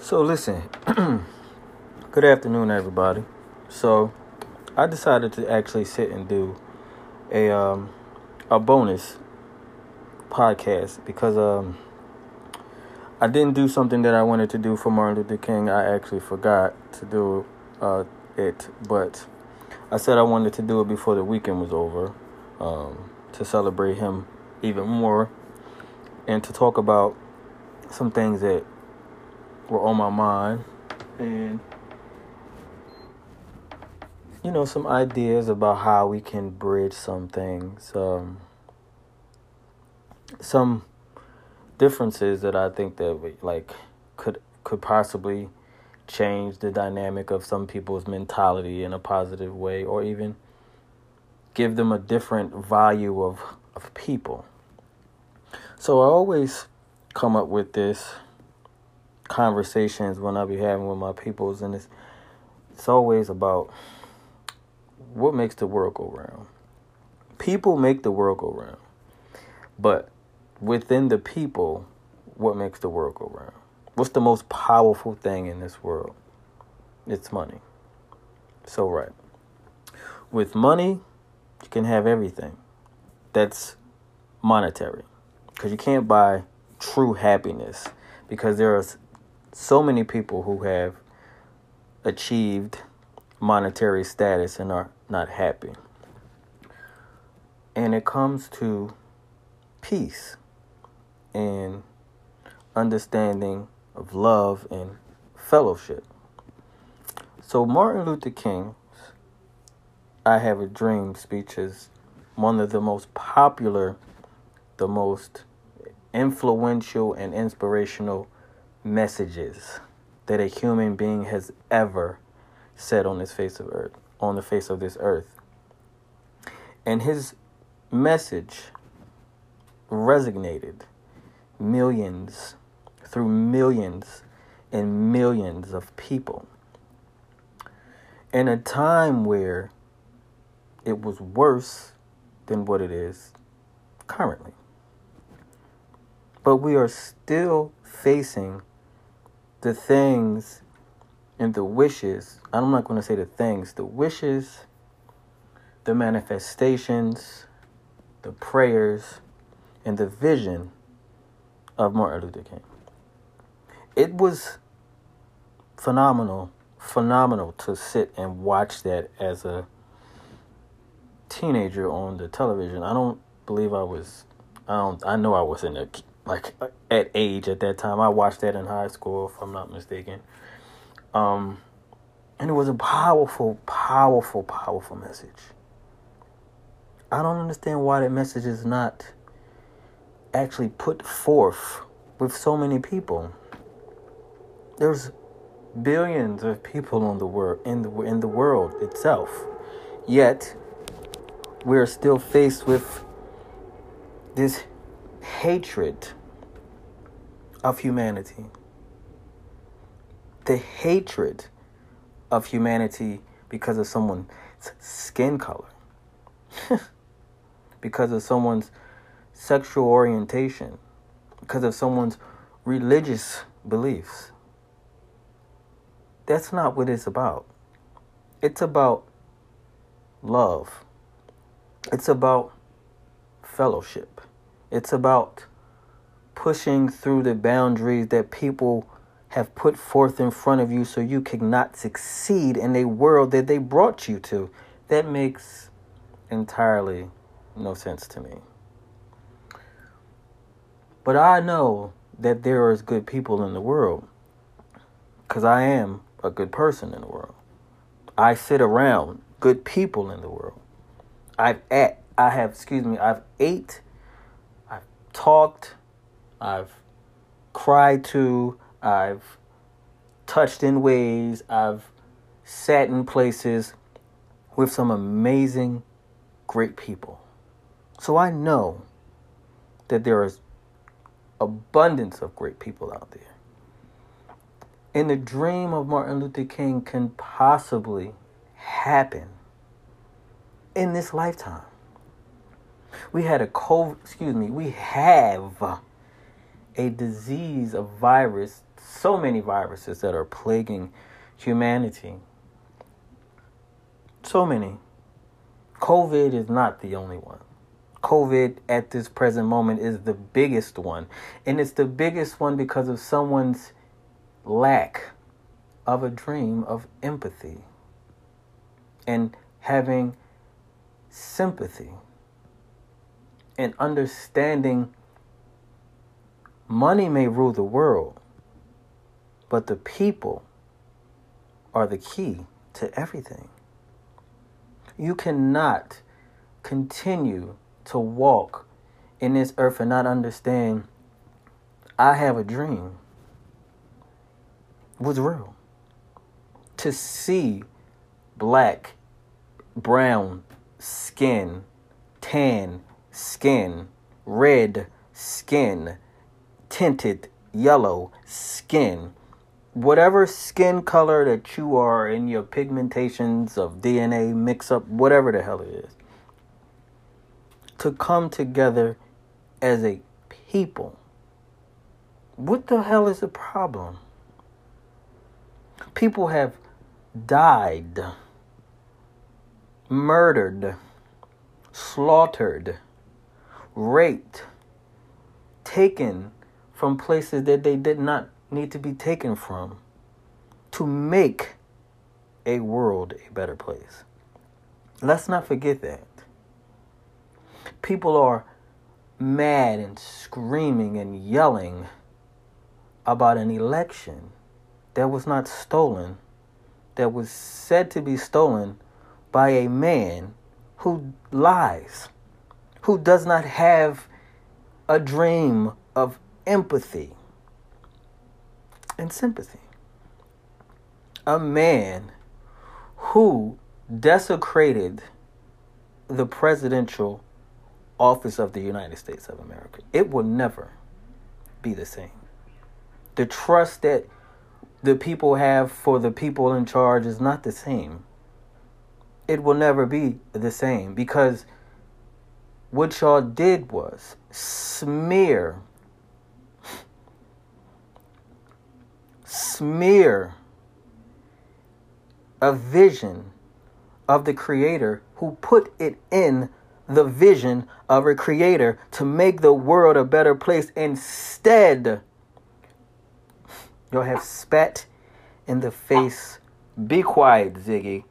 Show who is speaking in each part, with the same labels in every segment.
Speaker 1: So listen, good afternoon, everybody. So I decided to actually sit and do a um a bonus podcast because um I didn't do something that I wanted to do for Martin Luther King. I actually forgot to do uh, it, but I said I wanted to do it before the weekend was over um, to celebrate him even more and to talk about some things that were on my mind and you know some ideas about how we can bridge some things um, some differences that I think that we, like could could possibly change the dynamic of some people's mentality in a positive way or even give them a different value of of people. So I always come up with this conversations when I be having with my peoples and it's it's always about what makes the world go round. People make the world go round. But within the people, what makes the world go round? What's the most powerful thing in this world? It's money. So, right. With money, you can have everything that's monetary. Because you can't buy true happiness. Because there are so many people who have achieved monetary status and are not happy. And it comes to peace and understanding of love and fellowship. So Martin Luther King's I Have a Dream speech is one of the most popular, the most influential and inspirational messages that a human being has ever said on this face of earth, on the face of this earth. And his message resonated millions, through millions and millions of people. In a time where it was worse than what it is currently. But we are still facing the things and the wishes. I'm not going to say the things, the wishes, the manifestations, the prayers, and the vision of Martin Luther King. It was phenomenal, phenomenal to sit and watch that as a teenager on the television. I don't believe I was. I don't. I know I wasn't a, like at age at that time. I watched that in high school, if I'm not mistaken. Um, and it was a powerful, powerful, powerful message. I don't understand why that message is not actually put forth with so many people. There's billions of people on the world in the in the world itself. Yet we're still faced with this hatred of humanity. The hatred of humanity because of someone's skin color. because of someone's sexual orientation, because of someone's religious beliefs. That's not what it's about. It's about love. It's about fellowship. It's about pushing through the boundaries that people have put forth in front of you so you cannot succeed in a world that they brought you to. That makes entirely no sense to me. But I know that there is good people in the world because I am a good person in the world. I sit around good people in the world. I've at I have excuse me, I've ate, I've talked, I've cried to, I've touched in ways, I've sat in places with some amazing great people. So I know that there is abundance of great people out there. And the dream of Martin Luther King can possibly happen in this lifetime. We had a COVID, excuse me, we have a disease, a virus, so many viruses that are plaguing humanity. So many. COVID is not the only one. COVID at this present moment is the biggest one. And it's the biggest one because of someone's lack of a dream of empathy and having sympathy and understanding money may rule the world, but the people are the key to everything. You cannot continue to walk in this earth and not understand I have a dream was real. To see black, brown skin, tan skin, red skin, tinted yellow skin, whatever skin color that you are in your pigmentations of DNA mix up, whatever the hell it is, to come together as a people. What the hell is the problem? People have died, murdered, slaughtered, raped, taken from places that they did not need to be taken from to make a world a better place. Let's not forget that. People are mad and screaming and yelling about an election that was not stolen, that was said to be stolen by a man who lies, who does not have a dream of empathy and sympathy. A man who desecrated the presidential office of the United States of America. It will never be the same. The trust that the people have for the people in charge is not the same. It will never be the same because what y'all did was smear smear a vision of the creator who put it in the vision of a creator to make the world a better place instead you'll have spat in the face be quiet ziggy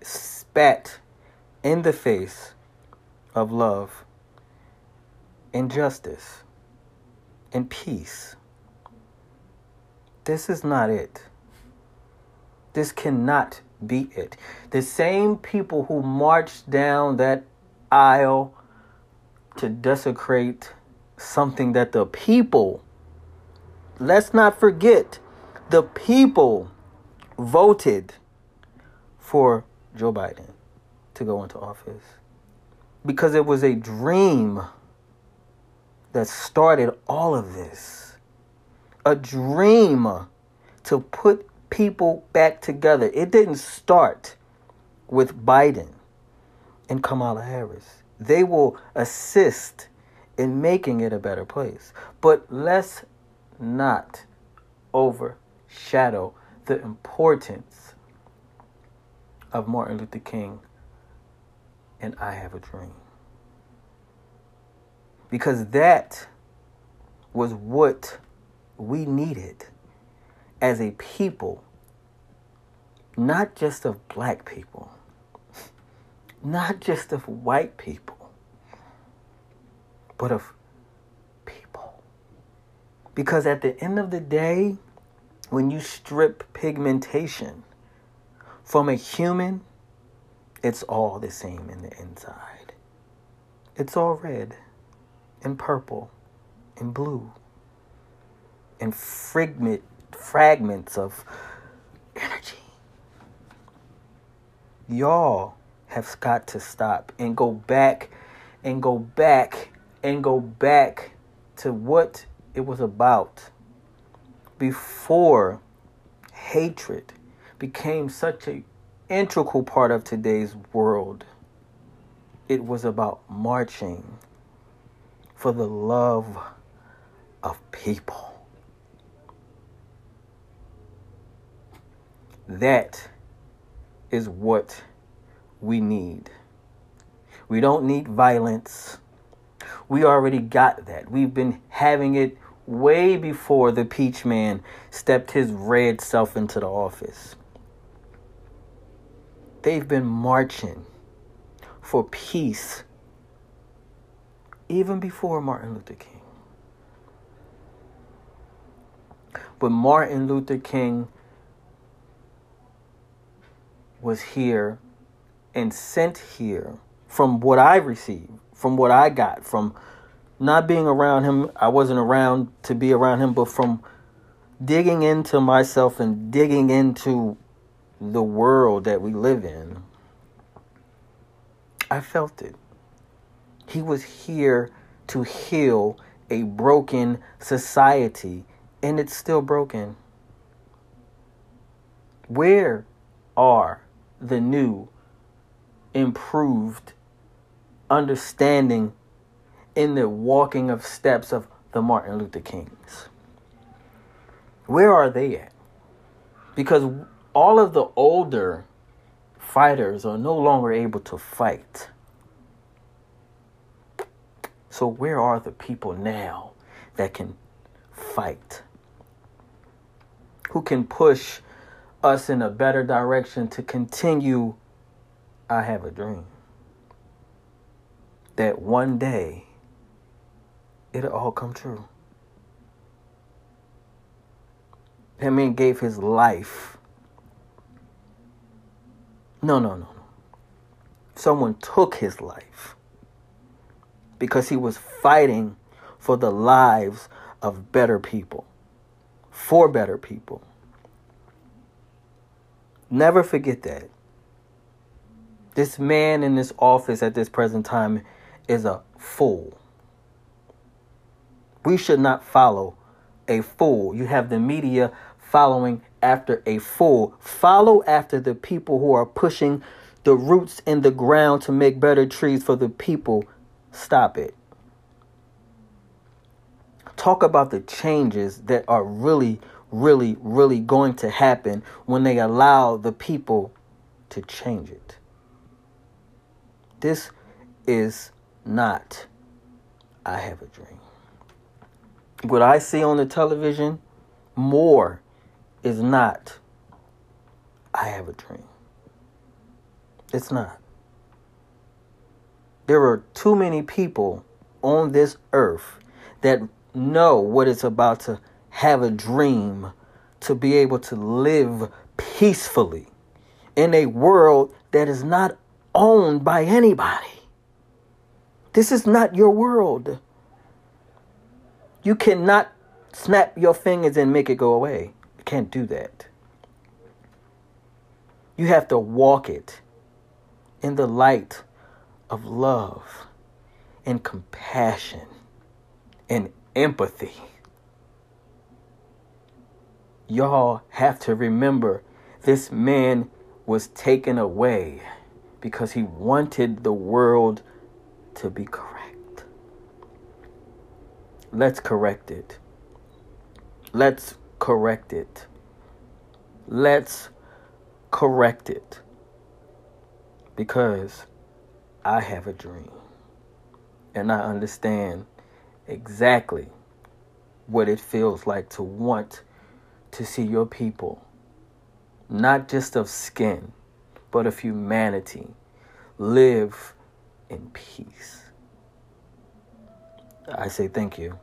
Speaker 1: spat in the face of love and justice and peace. This is not it. This cannot be it. The same people who marched down that aisle to desecrate something that the people, let's not forget, the people voted for Joe Biden to go into office because it was a dream that started all of this. A dream to put people back together. It didn't start with Biden and Kamala Harris. They will assist in making it a better place. But let's not overshadow the importance of Martin Luther King and I Have a Dream because that was what we needed as a people, not just of black people, not just of white people, but of people. Because at the end of the day, when you strip pigmentation from a human, it's all the same in the inside. It's all red and purple and blue and fragment fragments of energy. Y'all have got to stop and go back and go back and go back to what it was about before hatred became such a integral part of today's world. It was about marching for the love of people. That is what we need. We don't need violence. We already got that. We've been having it way before the Peach Man stepped his red self into the office. They've been marching for peace even before Martin Luther King. But Martin Luther King was here and sent here from what I received, from what I got, from not being around him. I wasn't around to be around him, but from digging into myself and digging into the world that we live in, I felt it. He was here to heal a broken society, and it's still broken. Where are the new, improved understanding in the walking of steps of the Martin Luther Kings? Where are they at? Because all of the older fighters are no longer able to fight. So, where are the people now that can fight? Who can push us in a better direction to continue? I have a dream that one day it'll all come true. That man gave his life. No, no, no, no. Someone took his life because he was fighting for the lives of better people, for better people. Never forget that. This man in this office at this present time is a fool. We should not follow a fool. You have the media following after a fool. Follow after the people who are pushing the roots in the ground to make better trees for the people. Stop it. Talk about the changes that are really, really, really going to happen when they allow the people to change it. This is not I have a dream. What I see on the television more is not I have a dream. It's not. There are too many people on this earth that know what it's about to have a dream to be able to live peacefully in a world that is not owned by anybody. This is not your world. You cannot snap your fingers and make it go away. You can't do that. You have to walk it in the light of love and compassion and empathy. Y'all have to remember this man was taken away because he wanted the world to be correct. Let's correct it. Let's correct it. Let's correct it. Because I have a dream. And I understand exactly what it feels like to want to see your people, not just of skin, but of humanity, live in peace. I say thank you.